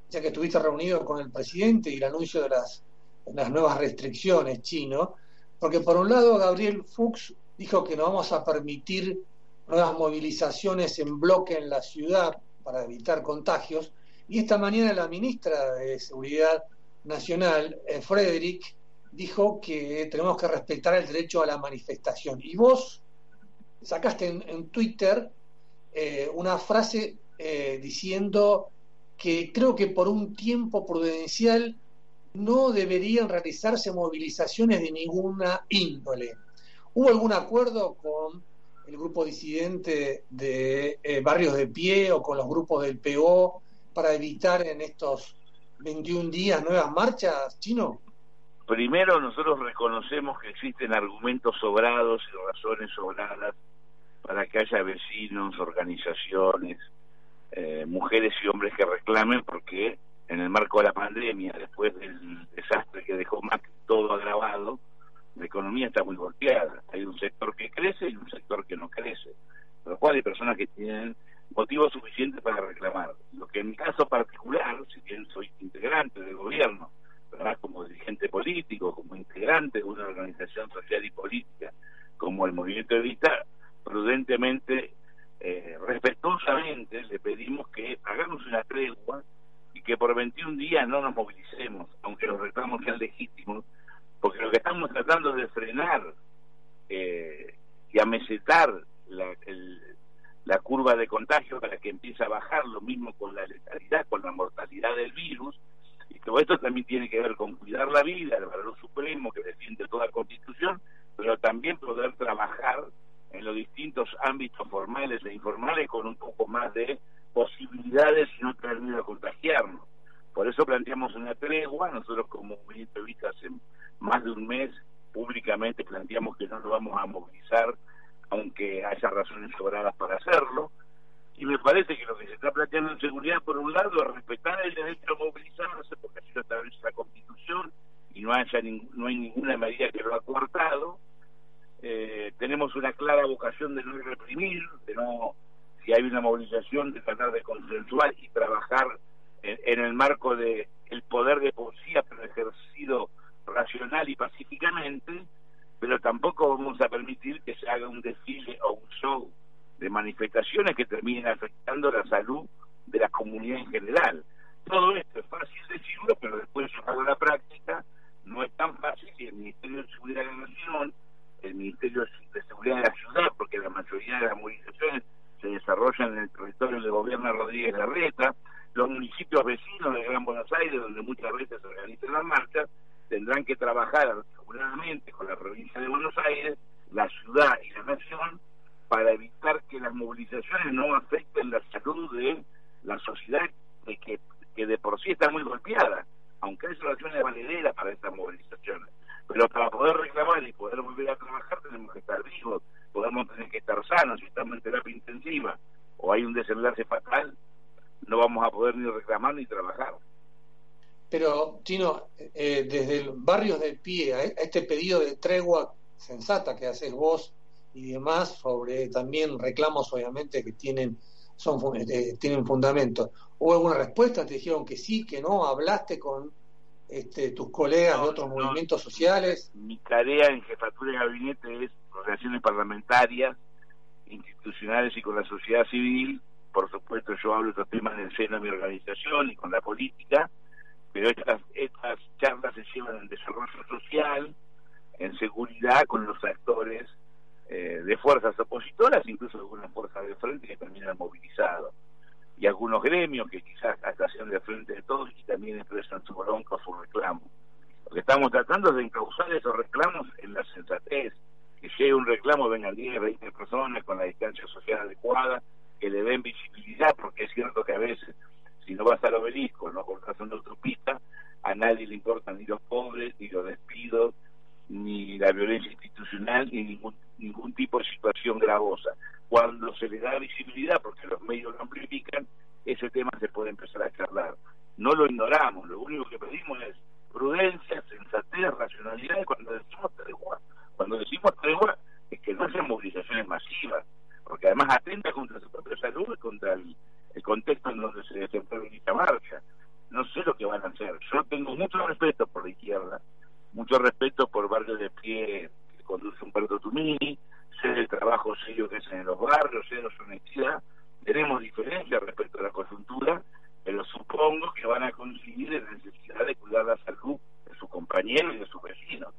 ya que estuviste reunido con el presidente y el anuncio de las, de las nuevas restricciones chino, porque por un lado Gabriel Fuchs dijo que no vamos a permitir nuevas movilizaciones en bloque en la ciudad para evitar contagios. Y esta mañana la ministra de Seguridad Nacional, eh, Frederick, dijo que tenemos que respetar el derecho a la manifestación. Y vos sacaste en, Twitter eh, una frase eh, diciendo que creo que por un tiempo prudencial no deberían realizarse movilizaciones de ninguna índole. ¿Hubo algún acuerdo con el grupo disidente de eh, Barrios de Pie o con los grupos del PO para evitar en estos 21 días nuevas marchas, Chino? primero nosotros reconocemos que existen argumentos sobrados y razones sobradas para que haya vecinos, organizaciones, eh, mujeres y hombres que reclamen porque en el marco de la pandemia, después del desastre que dejó Mac todo agravado, la economía está muy golpeada. Hay un sector que crece y un sector que no crece. Por lo cual hay personas que tienen motivos suficientes para reclamar. Lo que en mi caso particular, si bien soy integrante del gobierno, además como dirigente político, como integrante de una organización social y política como el Movimiento de Vista, prudentemente, eh, respetuosamente le pedimos que hagamos una tregua y que por 21 días no nos movilicemos, aunque los reclamos sean legítimos, porque lo que estamos tratando es de frenar eh, y amesetar la, la curva de contagio para que empiece a bajar, lo mismo con la letalidad, con la mortalidad del virus, y todo esto también tiene que ver con cuidar la vida, el valor supremo que defiende toda constitución, pero también poder trabajar en los distintos ámbitos formales e informales con un poco más de posibilidades y no tener miedo a contagiarnos. Por eso planteamos una tregua, nosotros como movimiento de vista hace más de un mes públicamente planteamos que no nos vamos a movilizar aunque haya razones sobradas para hacerlo, y me parece que lo que se está planteando en seguridad, por un lado, es respetar el derecho a movilizarse, porque así lo establece la Constitución, y no, haya no hay ninguna medida que lo ha cortado. Eh, tenemos una clara vocación de no reprimir, de no, si hay una movilización, de tratar de consensuar y trabajar en, el marco de el poder de policía, pero ejercido racional y pacíficamente, pero tampoco vamos a permitir que se haga un desfile o un show de manifestaciones que terminen afectando la salud de la comunidad en general. Todo esto es fácil decirlo, pero después llevarlo a la práctica no es tan fácil y el Ministerio de Seguridad de la Nación, el Ministerio de Seguridad de la Ciudad, porque la mayoría de las movilizaciones se desarrollan en el territorio de gobierno Rodríguez Larreta, los municipios vecinos de Gran Buenos Aires, donde muchas veces se organizan las marchas, tendrán que trabajar seguramente con la provincia de Buenos Aires, la ciudad y la nación para evitar que las movilizaciones no afecten la salud de la sociedad de que, que de por sí está muy golpeada, aunque hay soluciones valederas para estas movilizaciones. Pero para poder reclamar y poder volver a trabajar tenemos que estar vivos, podemos tener que estar sanos, si estamos en terapia intensiva o hay un desenlace fatal, no vamos a poder ni reclamar ni trabajar. Pero, Tino, eh, desde el barrio del pie, a este pedido de tregua sensata que haces vos y demás sobre también reclamos obviamente que tienen son eh, tienen fundamento. ¿Hubo alguna respuesta? ¿Te dijeron que sí, que no? ¿Hablaste con este, tus colegas de otros movimientos sociales? Mi tarea en jefatura de gabinete es relaciones parlamentarias, institucionales y con la sociedad civil. Por supuesto, yo hablo de estos temas en el seno de mi organización y con la política, pero estas, estas charlas se llevan en desarrollo social, en seguridad con los actores eh, de fuerzas opositoras, incluso algunas fuerzas de frente que también han movilizado, y algunos gremios que quizás hasta de frente de todos y también expresan su bronca o su reclamo. Lo que estamos tratando es de encauzar esos reclamos en la sensatez, que llegue un reclamo, vengan 10, 20 personas con la distancia social adecuada, que le den visibilidad, porque es cierto que a veces, si no vas al obelisco, no cortas una autopista, a nadie le importan ni los pobres, ni los despidos, ni la violencia institucional, ni ningún, ningún tipo de situación gravosa. Cuando se le da visibilidad, porque los medios lo amplifican, ese tema se puede empezar a charlar. No lo ignoramos, lo único que pedimos es prudencia, sensatez, racionalidad, cuando decimos tregua, cuando decimos tregua es que no sean movilizaciones masivas, porque además atenta contra su propia salud y contra el, contexto en donde se desempeña dicha marcha. No sé lo que van a hacer. Yo tengo mucho respeto por la izquierda, mucho respeto por Barrio de Pie, que conduce Humberto Tumini, sé del trabajo serio que hacen en los barrios, sé de su honestidad. Tenemos diferencias respecto a la coyuntura, pero supongo que van a conseguir la necesidad de cuidar la salud de sus compañeros y de sus vecinos.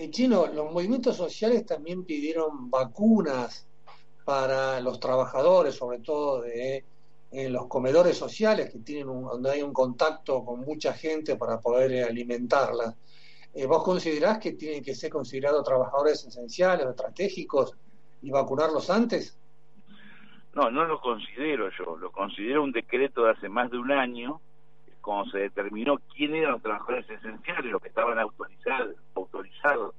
Eh, Chino, los movimientos sociales también pidieron vacunas para los trabajadores, sobre todo de en los comedores sociales que tienen donde hay un contacto con mucha gente para poder eh, alimentarla. Eh, ¿Vos considerás que tienen que ser considerados trabajadores esenciales o estratégicos y vacunarlos antes? No, no lo considero yo, lo considero un decreto de hace más de un año, cuando se determinó quién eran los trabajadores esenciales, los que estaban autorizados, autorizados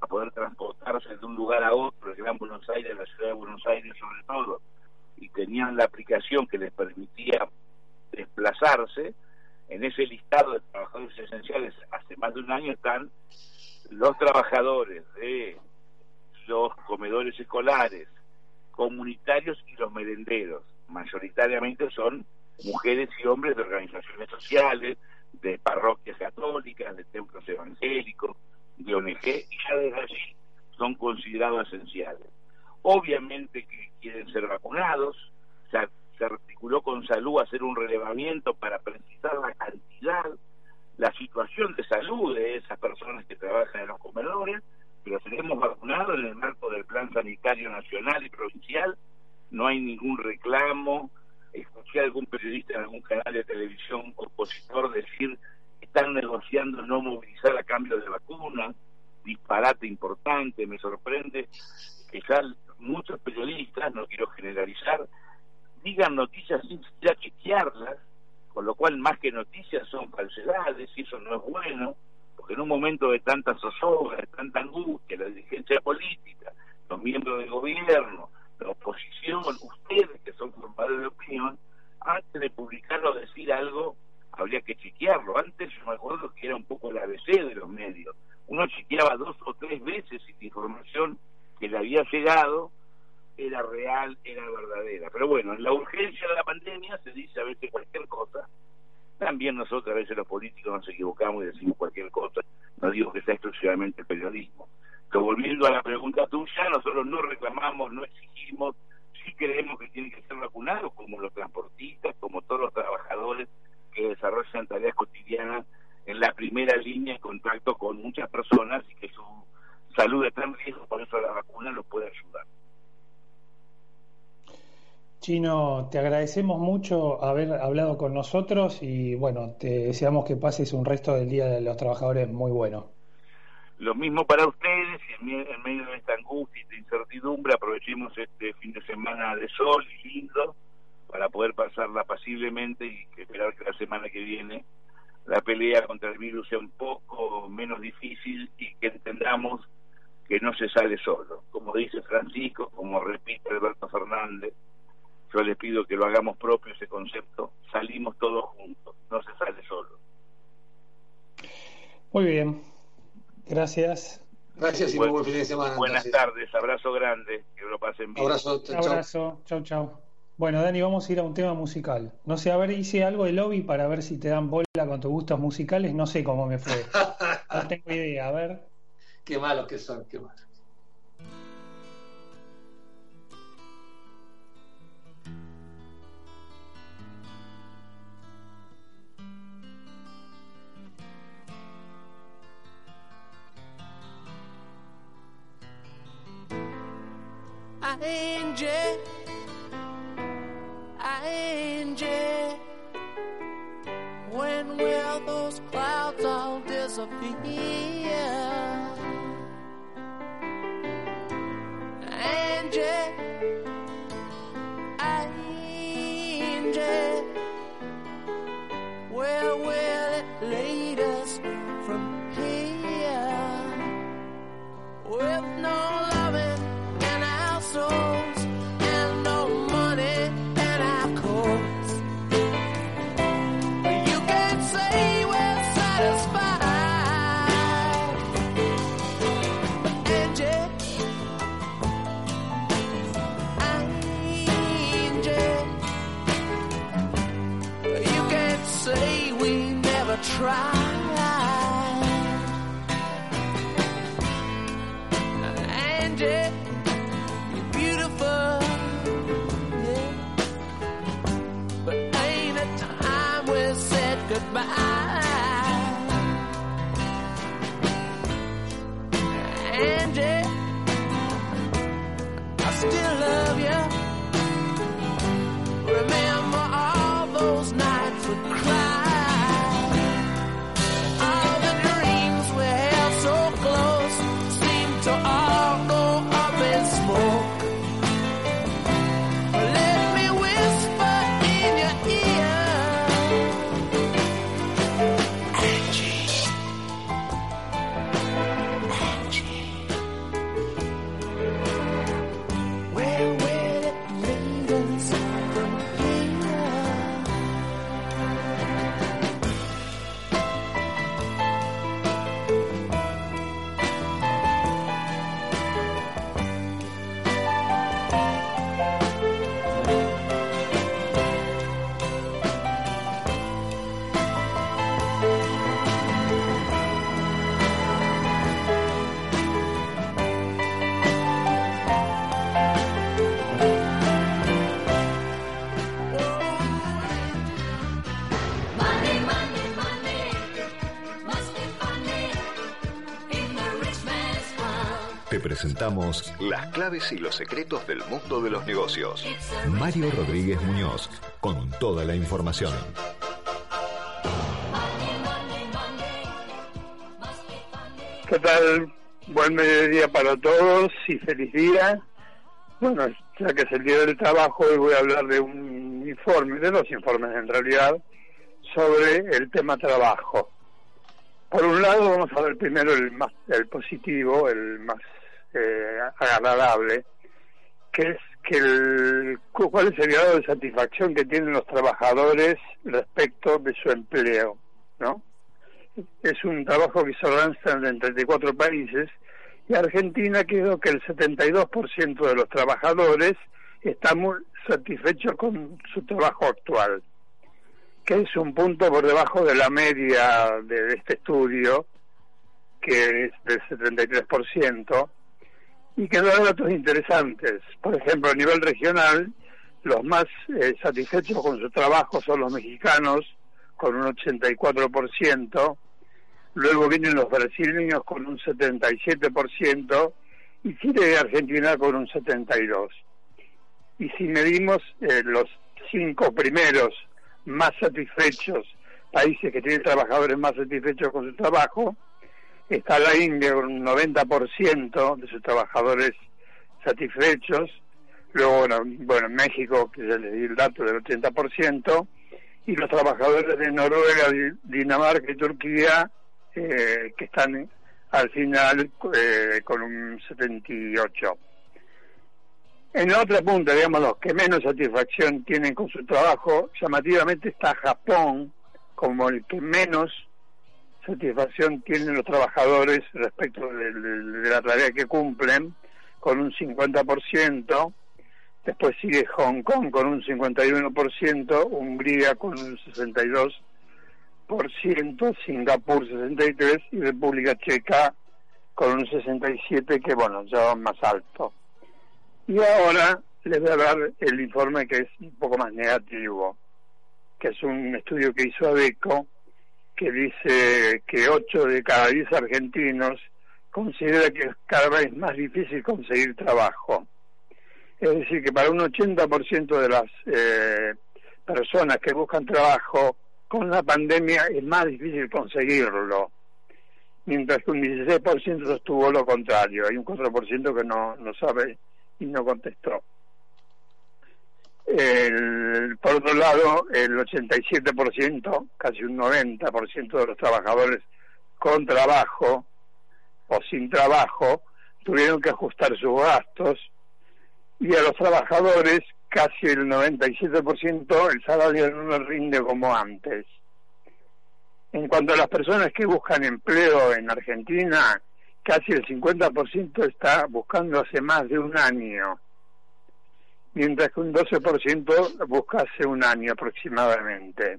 a poder transportarse de un lugar a otro, el Gran Buenos Aires, la ciudad de Buenos Aires sobre todo, y tenían la aplicación que les permitía desplazarse, en ese listado de trabajadores esenciales hace más de un año están los trabajadores de los comedores escolares, comunitarios y los merenderos. Mayoritariamente son mujeres y hombres de organizaciones sociales, de parroquias católicas, de templos evangélicos, de ONG, y ya desde allí son considerados esenciales. Obviamente que quieren ser vacunados, se, se articuló con salud hacer un relevamiento para precisar la cantidad, la situación de salud de esas personas que trabajan en los comedores, pero seremos vacunados en el marco del Plan Sanitario Nacional y Provincial, no hay ningún reclamo, escuché a algún periodista en algún canal de televisión opositor decir que están negociando no movilizar a cambio de vacuna, disparate importante, me sorprende que ya muchos periodistas, no quiero generalizar, digan noticias sin siquiera chequearlas, con lo cual más que noticias son falsedades y eso no es bueno, porque en un momento de tanta zozobra, de tanta angustia, la dirigencia política, los miembros del gobierno, la oposición, ustedes que son formadores de opinión, antes de publicarlo o decir algo, habría que chequearlo. Antes yo me acuerdo que era un poco el ABC de los medios. Uno chequeaba dos o tres veces si la información que le había llegado era real, era verdadera. Pero bueno, en la urgencia de la pandemia se dice a veces cualquier cosa. También nosotros a veces los políticos nos equivocamos y decimos cualquier cosa. No digo que sea exclusivamente el periodismo. Volviendo a la pregunta tuya, nosotros no reclamamos, no exigimos, sí creemos que tienen que ser vacunados, como los transportistas, como todos los trabajadores que desarrollan tareas cotidianas en la primera línea en contacto con muchas personas y que su salud está en riesgo, por eso la vacuna los puede ayudar. Chino, te agradecemos mucho haber hablado con nosotros y bueno, te deseamos que pases un resto del Día de los Trabajadores muy bueno. Lo mismo para ustedes y en medio de esta angustia y de incertidumbre aprovechemos este fin de semana de sol y lindo para poder pasarla apaciblemente y esperar que la semana que viene la pelea contra el virus sea un poco menos difícil y que entendamos que no se sale solo. Como dice Francisco, como repite Alberto Fernández, yo les pido que lo hagamos propio ese concepto, salimos todos juntos, no se sale solo. Muy bien, gracias. Gracias y muy buen fin de semana. Buenas tardes, abrazo grande, que lo pasen bien. Abrazo, chau, Abrazo, chau, chau. Bueno, Dani, vamos a ir a un tema musical. No sé, a ver, hice algo de lobby para ver si te dan bola con tus gustos musicales. No sé cómo me fue. No tengo idea, a ver. Qué malos que son, qué malos. Angie, Angie, when will those clouds all disappear? Angie, Angie, presentamos las claves y los secretos del mundo de los negocios. Mario Rodríguez Muñoz, con toda la información. ¿Qué tal? Buen mediodía para todos y feliz día. Bueno, ya que es el día del trabajo, hoy voy a hablar de un informe, de dos informes en realidad, sobre el tema trabajo. Por un lado, vamos a ver primero el más el positivo, el más eh, agradable, que es que el, cuál es el grado de satisfacción que tienen los trabajadores respecto de su empleo, ¿no? Es un trabajo que se realiza en 34 países y Argentina quedó que el 72% de los trabajadores está muy satisfechos con su trabajo actual, que es un punto por debajo de la media de este estudio, que es del 73%, y que da datos interesantes. Por ejemplo, a nivel regional, los más eh, satisfechos con su trabajo son los mexicanos, con un 84%, luego vienen los brasileños con un 77% y Chile y Argentina con un 72%. Y si medimos eh, los cinco primeros más satisfechos, países que tienen trabajadores más satisfechos con su trabajo, está la India con un 90% de sus trabajadores satisfechos, luego, bueno, bueno México, que ya les di el dato del 80%, y los trabajadores de Noruega, Dinamarca y Turquía, eh, que están al final eh, con un 78. En la otra punta, digamos, los que menos satisfacción tienen con su trabajo, llamativamente está Japón como el que menos satisfacción tienen los trabajadores respecto de, la tarea que cumplen, con un 50%, después sigue Hong Kong con un 51%, Hungría con un 62%, Singapur 63% y República Checa con un 67% que bueno, ya va más alto. Y ahora les voy a dar el informe que es un poco más negativo, que es un estudio que hizo ADECO, que dice que 8 de cada 10 argentinos considera que es cada vez más difícil conseguir trabajo. Es decir, que para un 80% de las eh, personas que buscan trabajo con la pandemia es más difícil conseguirlo, mientras que un 16% sostuvo lo contrario, hay un 4% que no, no sabe y no contestó. El, por otro lado, el 87%, casi un 90% de los trabajadores con trabajo o sin trabajo tuvieron que ajustar sus gastos y a los trabajadores casi el 97% el salario no rinde como antes. En cuanto a las personas que buscan empleo en Argentina, casi el 50% está buscando hace más de un año, mientras que un 12% busca hace un año aproximadamente.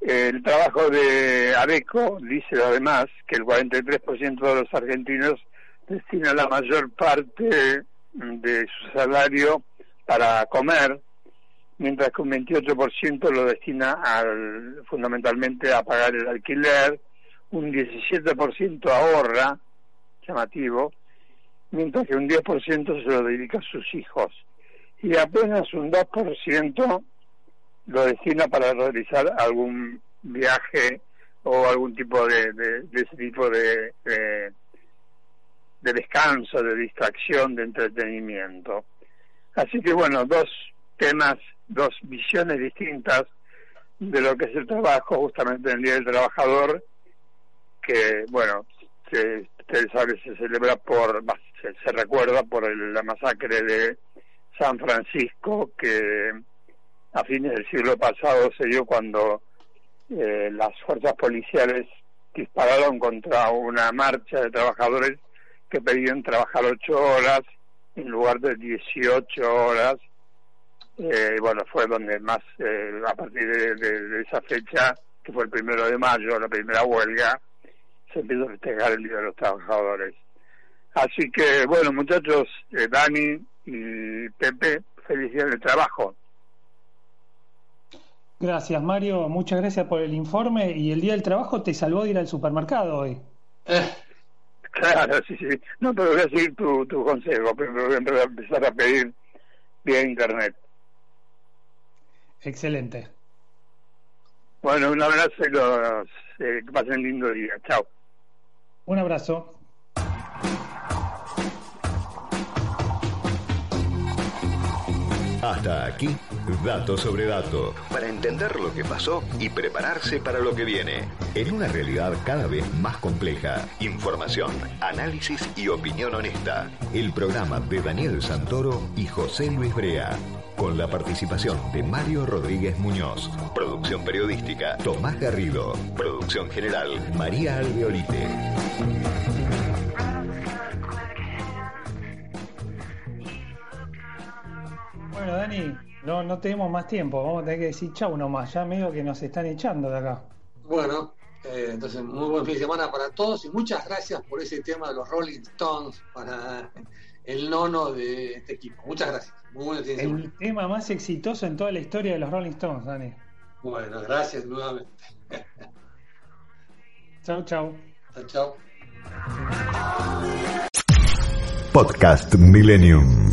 El trabajo de ABECO dice además que el 43% de los argentinos destina la mayor parte de su salario para comer, mientras que un 28% lo destina al, fundamentalmente a pagar el alquiler, un 17% ahorra, llamativo, mientras que un 10% se lo dedica a sus hijos y apenas un 2% lo destina para realizar algún viaje o algún tipo de, de, ese tipo de, de, de descanso, de distracción, de entretenimiento. Así que bueno, dos temas, dos visiones distintas de lo que es el trabajo, justamente en el Día del Trabajador, que bueno, se, ustedes saben, se celebra por, se, recuerda por el, la masacre de San Francisco, que a fines del siglo pasado se dio cuando eh, las fuerzas policiales dispararon contra una marcha de trabajadores que pedían trabajar ocho horas en lugar de 18 horas. Eh, bueno, fue donde más, eh, a partir de, esa fecha, que fue el primero de mayo, la primera huelga, se empezó a festejar el Día de los Trabajadores. Así que, bueno, muchachos, eh, Dani y Pepe, felicidades de trabajo. Gracias, Mario. Muchas gracias por el informe. Y el Día del Trabajo te salvó de ir al supermercado hoy. Eh, Claro, sí, sí. No, pero voy a seguir tu, tu consejo, pero voy a empezar a pedir vía internet. Excelente. Bueno, un abrazo y los, eh, que pasen lindo día. Chao. Un abrazo. Hasta aquí, dato sobre dato, para entender lo que pasó y prepararse para lo que viene. En una realidad cada vez más compleja, información, análisis y opinión honesta. El programa de Daniel Santoro y José Luis Brea. Con la participación de Mario Rodríguez Muñoz. Producción periodística, Tomás Garrido. Producción general, María Alveolite. Bueno, Dani, no, no tenemos más tiempo. Vamos a tener que decir chau nomás. Ya medio que nos están echando de acá. Bueno, eh, entonces muy buen fin de semana para todos y muchas gracias por ese tema de los Rolling Stones para el nono de este equipo. Muchas gracias. Muy buen fin de semana. El tema más exitoso en toda la historia de los Rolling Stones, Dani. Bueno, gracias nuevamente. Chau, chau. Chao, chao. Podcast Millennium.